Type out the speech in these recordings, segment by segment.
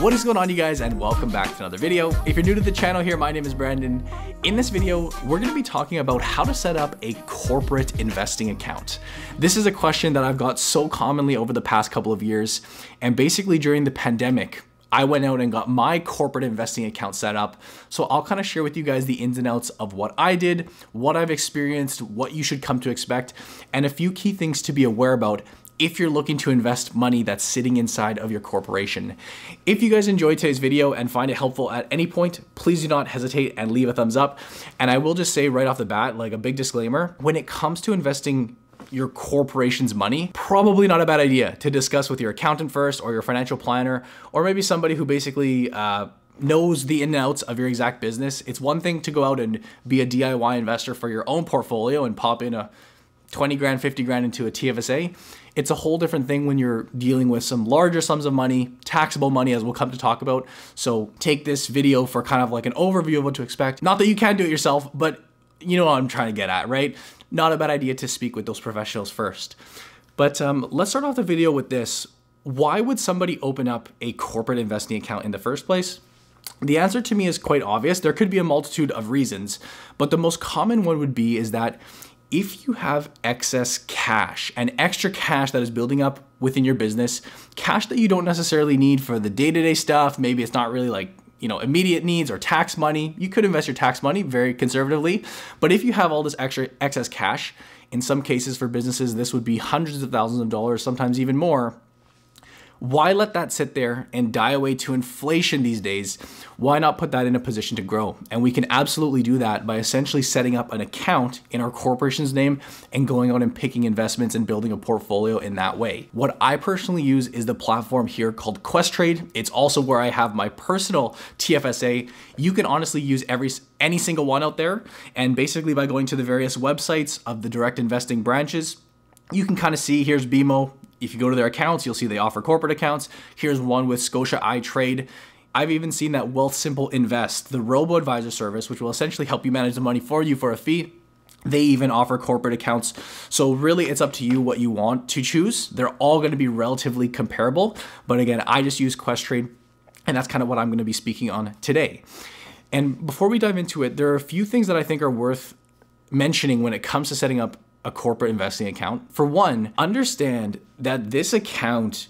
What is going on you guys and welcome back to another video. If you're new to the channel here, my name is Brandon. In this video, we're gonna be talking about how to set up a corporate investing account. This is a question that I've got so commonly over the past couple of years. And basically during the pandemic, I went out and got my corporate investing account set up. So I'll kind of share with you guys the ins and outs of what I did, what I've experienced, what you should come to expect, and a few key things to be aware about if you're looking to invest money that's sitting inside of your corporation. If you guys enjoyed today's video and find it helpful at any point, please do not hesitate and leave a thumbs up. And I will just say right off the bat, like a big disclaimer, when it comes to investing your corporation's money, probably not a bad idea to discuss with your accountant first or your financial planner, or maybe somebody who basically uh, knows the in and outs of your exact business. It's one thing to go out and be a DIY investor for your own portfolio and pop in a 20 grand, 50 grand into a TFSA. It's a whole different thing when you're dealing with some larger sums of money, taxable money, as we'll come to talk about. So take this video for kind of like an overview of what to expect. Not that you can do it yourself, but you know what I'm trying to get at, right? Not a bad idea to speak with those professionals first. But um, let's start off the video with this. Why would somebody open up a corporate investing account in the first place? The answer to me is quite obvious. There could be a multitude of reasons, but the most common one would be is that if you have excess cash and extra cash that is building up within your business, cash that you don't necessarily need for the day-to-day stuff, maybe it's not really like you know, immediate needs or tax money, you could invest your tax money very conservatively. But if you have all this extra excess cash, in some cases for businesses, this would be hundreds of thousands of dollars, sometimes even more why let that sit there and die away to inflation these days? Why not put that in a position to grow? And we can absolutely do that by essentially setting up an account in our corporation's name and going out and picking investments and building a portfolio in that way. What I personally use is the platform here called Questrade. It's also where I have my personal TFSA. You can honestly use every any single one out there. And basically by going to the various websites of the direct investing branches, you can kind of see here's BMO, if you go to their accounts, you'll see they offer corporate accounts. Here's one with Scotia iTrade. I've even seen that Wealthsimple Invest, the robo advisor service, which will essentially help you manage the money for you for a fee. They even offer corporate accounts. So really it's up to you what you want to choose. They're all going to be relatively comparable. But again, I just use Questrade and that's kind of what I'm going to be speaking on today. And before we dive into it, there are a few things that I think are worth mentioning when it comes to setting up a corporate investing account. For one, understand that this account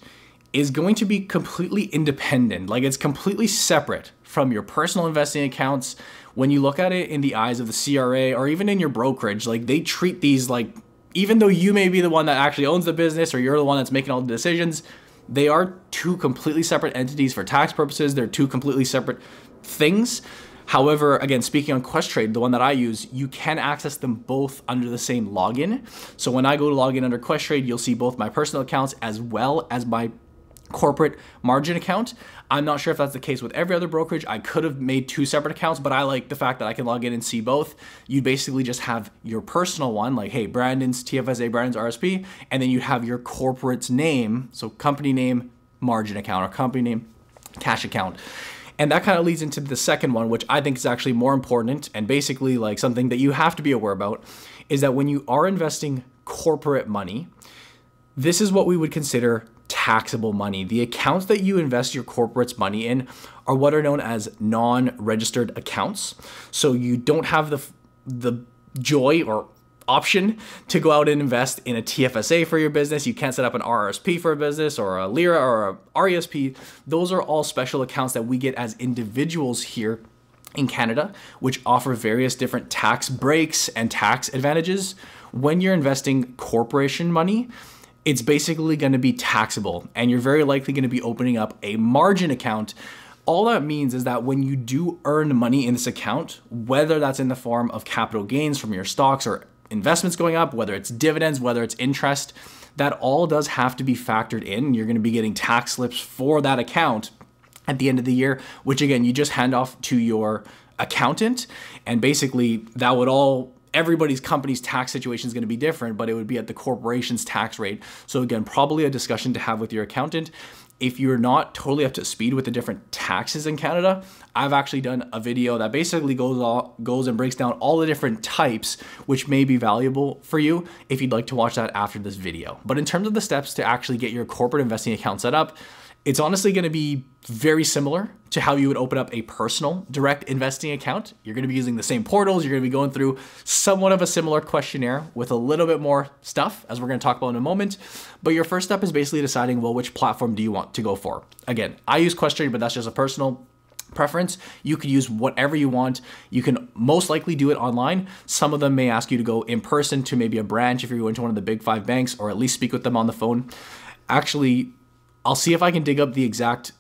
is going to be completely independent. Like it's completely separate from your personal investing accounts. When you look at it in the eyes of the CRA or even in your brokerage, like they treat these like, even though you may be the one that actually owns the business or you're the one that's making all the decisions, they are two completely separate entities for tax purposes. They're two completely separate things. However, again, speaking on Questrade, the one that I use, you can access them both under the same login. So when I go to login under Questrade, you'll see both my personal accounts as well as my corporate margin account. I'm not sure if that's the case with every other brokerage. I could have made two separate accounts, but I like the fact that I can log in and see both. You basically just have your personal one, like, hey, Brandon's TFSA, Brandon's RSP, and then you have your corporate's name, so company name, margin account, or company name, cash account. And that kind of leads into the second one, which I think is actually more important and basically like something that you have to be aware about is that when you are investing corporate money, this is what we would consider taxable money. The accounts that you invest your corporate's money in are what are known as non-registered accounts. So you don't have the the joy or option to go out and invest in a TFSA for your business. You can't set up an RRSP for a business or a LIRA or a RESP. Those are all special accounts that we get as individuals here in Canada, which offer various different tax breaks and tax advantages. When you're investing corporation money, it's basically going to be taxable and you're very likely going to be opening up a margin account all that means is that when you do earn money in this account, whether that's in the form of capital gains from your stocks or investments going up, whether it's dividends, whether it's interest, that all does have to be factored in. You're going to be getting tax slips for that account at the end of the year, which again, you just hand off to your accountant. And basically, that would all everybody's company's tax situation is going to be different, but it would be at the corporation's tax rate. So again, probably a discussion to have with your accountant if you're not totally up to speed with the different taxes in Canada, I've actually done a video that basically goes all, goes and breaks down all the different types, which may be valuable for you if you'd like to watch that after this video. But in terms of the steps to actually get your corporate investing account set up, It's honestly going to be very similar to how you would open up a personal direct investing account. You're going to be using the same portals. You're going to be going through somewhat of a similar questionnaire with a little bit more stuff, as we're going to talk about in a moment. But your first step is basically deciding, well, which platform do you want to go for? Again, I use Questrade, but that's just a personal preference. You could use whatever you want. You can most likely do it online. Some of them may ask you to go in person to maybe a branch if you're going to one of the big five banks or at least speak with them on the phone. Actually, I'll see if I can dig up the exact,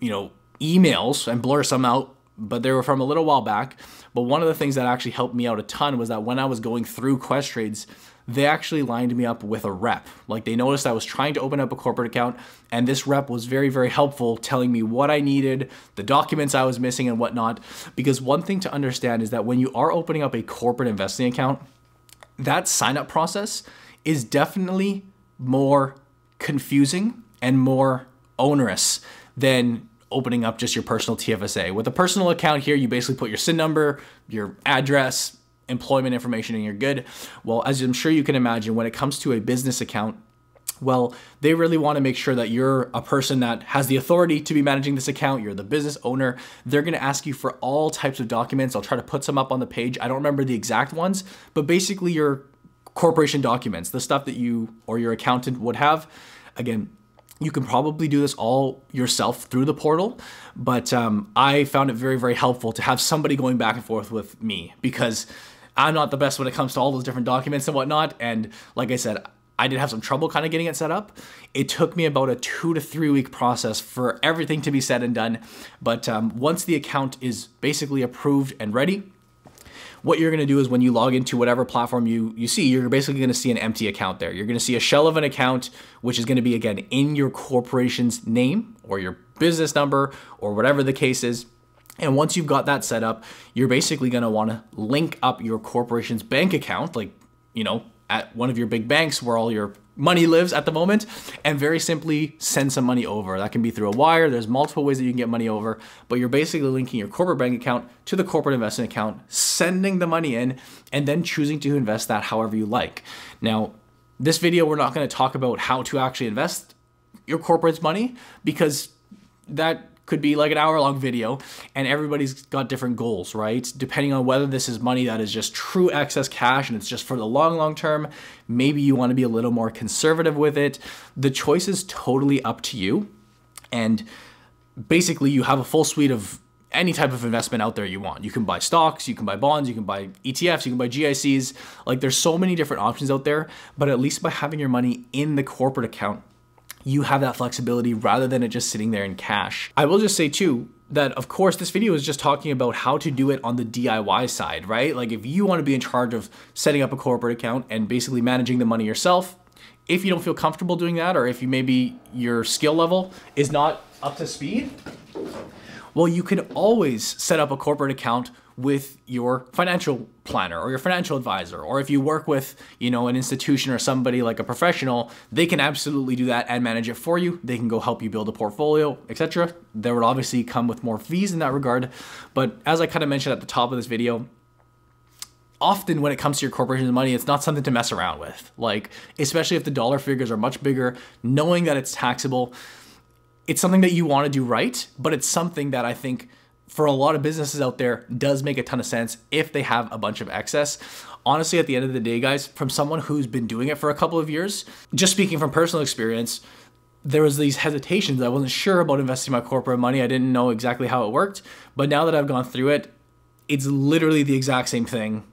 you know, emails and blur some out, but they were from a little while back. But one of the things that actually helped me out a ton was that when I was going through Questrade's, they actually lined me up with a rep. Like they noticed I was trying to open up a corporate account, and this rep was very, very helpful, telling me what I needed, the documents I was missing, and whatnot. Because one thing to understand is that when you are opening up a corporate investing account, that sign up process is definitely more confusing and more onerous than opening up just your personal TFSA. With a personal account here, you basically put your SIN number, your address, employment information, and you're good. Well, as I'm sure you can imagine, when it comes to a business account, well, they really want to make sure that you're a person that has the authority to be managing this account. You're the business owner. They're going to ask you for all types of documents. I'll try to put some up on the page. I don't remember the exact ones, but basically your corporation documents, the stuff that you or your accountant would have. Again, you can probably do this all yourself through the portal, but um, I found it very, very helpful to have somebody going back and forth with me because I'm not the best when it comes to all those different documents and whatnot. And like I said, I did have some trouble kind of getting it set up. It took me about a two to three week process for everything to be said and done. But um, once the account is basically approved and ready, what you're going to do is when you log into whatever platform you, you see, you're basically going to see an empty account there. You're going to see a shell of an account, which is going to be, again, in your corporation's name or your business number or whatever the case is. And once you've got that set up, you're basically going to want to link up your corporation's bank account, like, you know, at one of your big banks where all your money lives at the moment and very simply send some money over. That can be through a wire. There's multiple ways that you can get money over, but you're basically linking your corporate bank account to the corporate investment account, sending the money in, and then choosing to invest that however you like. Now, this video, we're not going to talk about how to actually invest your corporate's money because that could be like an hour long video and everybody's got different goals, right? Depending on whether this is money that is just true excess cash and it's just for the long, long term, maybe you want to be a little more conservative with it. The choice is totally up to you. And basically, you have a full suite of any type of investment out there you want. You can buy stocks, you can buy bonds, you can buy ETFs, you can buy GICs. Like there's so many different options out there, but at least by having your money in the corporate account, you have that flexibility rather than it just sitting there in cash. I will just say too, that of course this video is just talking about how to do it on the DIY side, right? Like if you want to be in charge of setting up a corporate account and basically managing the money yourself, if you don't feel comfortable doing that or if you maybe your skill level is not up to speed, well, you can always set up a corporate account with your financial planner or your financial advisor or if you work with you know an institution or somebody like a professional they can absolutely do that and manage it for you. They can go help you build a portfolio etc there would obviously come with more fees in that regard. But as i kind of mentioned at the top of this video often when it comes to your corporation's money, it's not something to mess around with. Like, especially if the dollar figures are much bigger, knowing that it's taxable, it's something that you want to do right, but it's something that I think for a lot of businesses out there does make a ton of sense if they have a bunch of excess. Honestly, at the end of the day, guys, from someone who's been doing it for a couple of years, just speaking from personal experience, there was these hesitations. I wasn't sure about investing my corporate money. I didn't know exactly how it worked. But now that I've gone through it, it's literally the exact same thing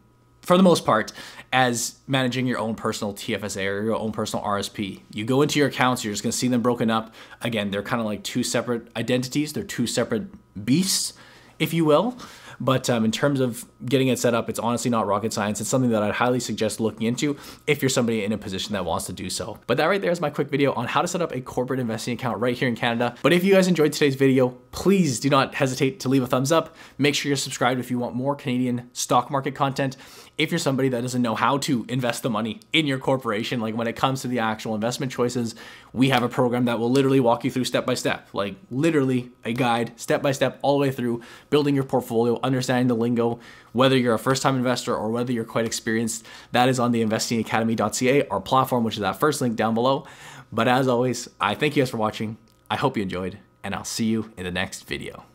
for the most part as managing your own personal TFSA or your own personal RSP. You go into your accounts, you're just gonna see them broken up. Again, they're kind of like two separate identities, they're two separate beasts, if you will. But um, in terms of getting it set up, it's honestly not rocket science. It's something that I'd highly suggest looking into if you're somebody in a position that wants to do so. But that right there is my quick video on how to set up a corporate investing account right here in Canada. But if you guys enjoyed today's video, please do not hesitate to leave a thumbs up. Make sure you're subscribed if you want more Canadian stock market content. If you're somebody that doesn't know how to invest the money in your corporation, like when it comes to the actual investment choices, we have a program that will literally walk you through step by step, like literally a guide step by step all the way through building your portfolio, understanding the lingo, whether you're a first time investor or whether you're quite experienced. That is on the investingacademy.ca, our platform, which is that first link down below. But as always, I thank you guys for watching. I hope you enjoyed, and I'll see you in the next video.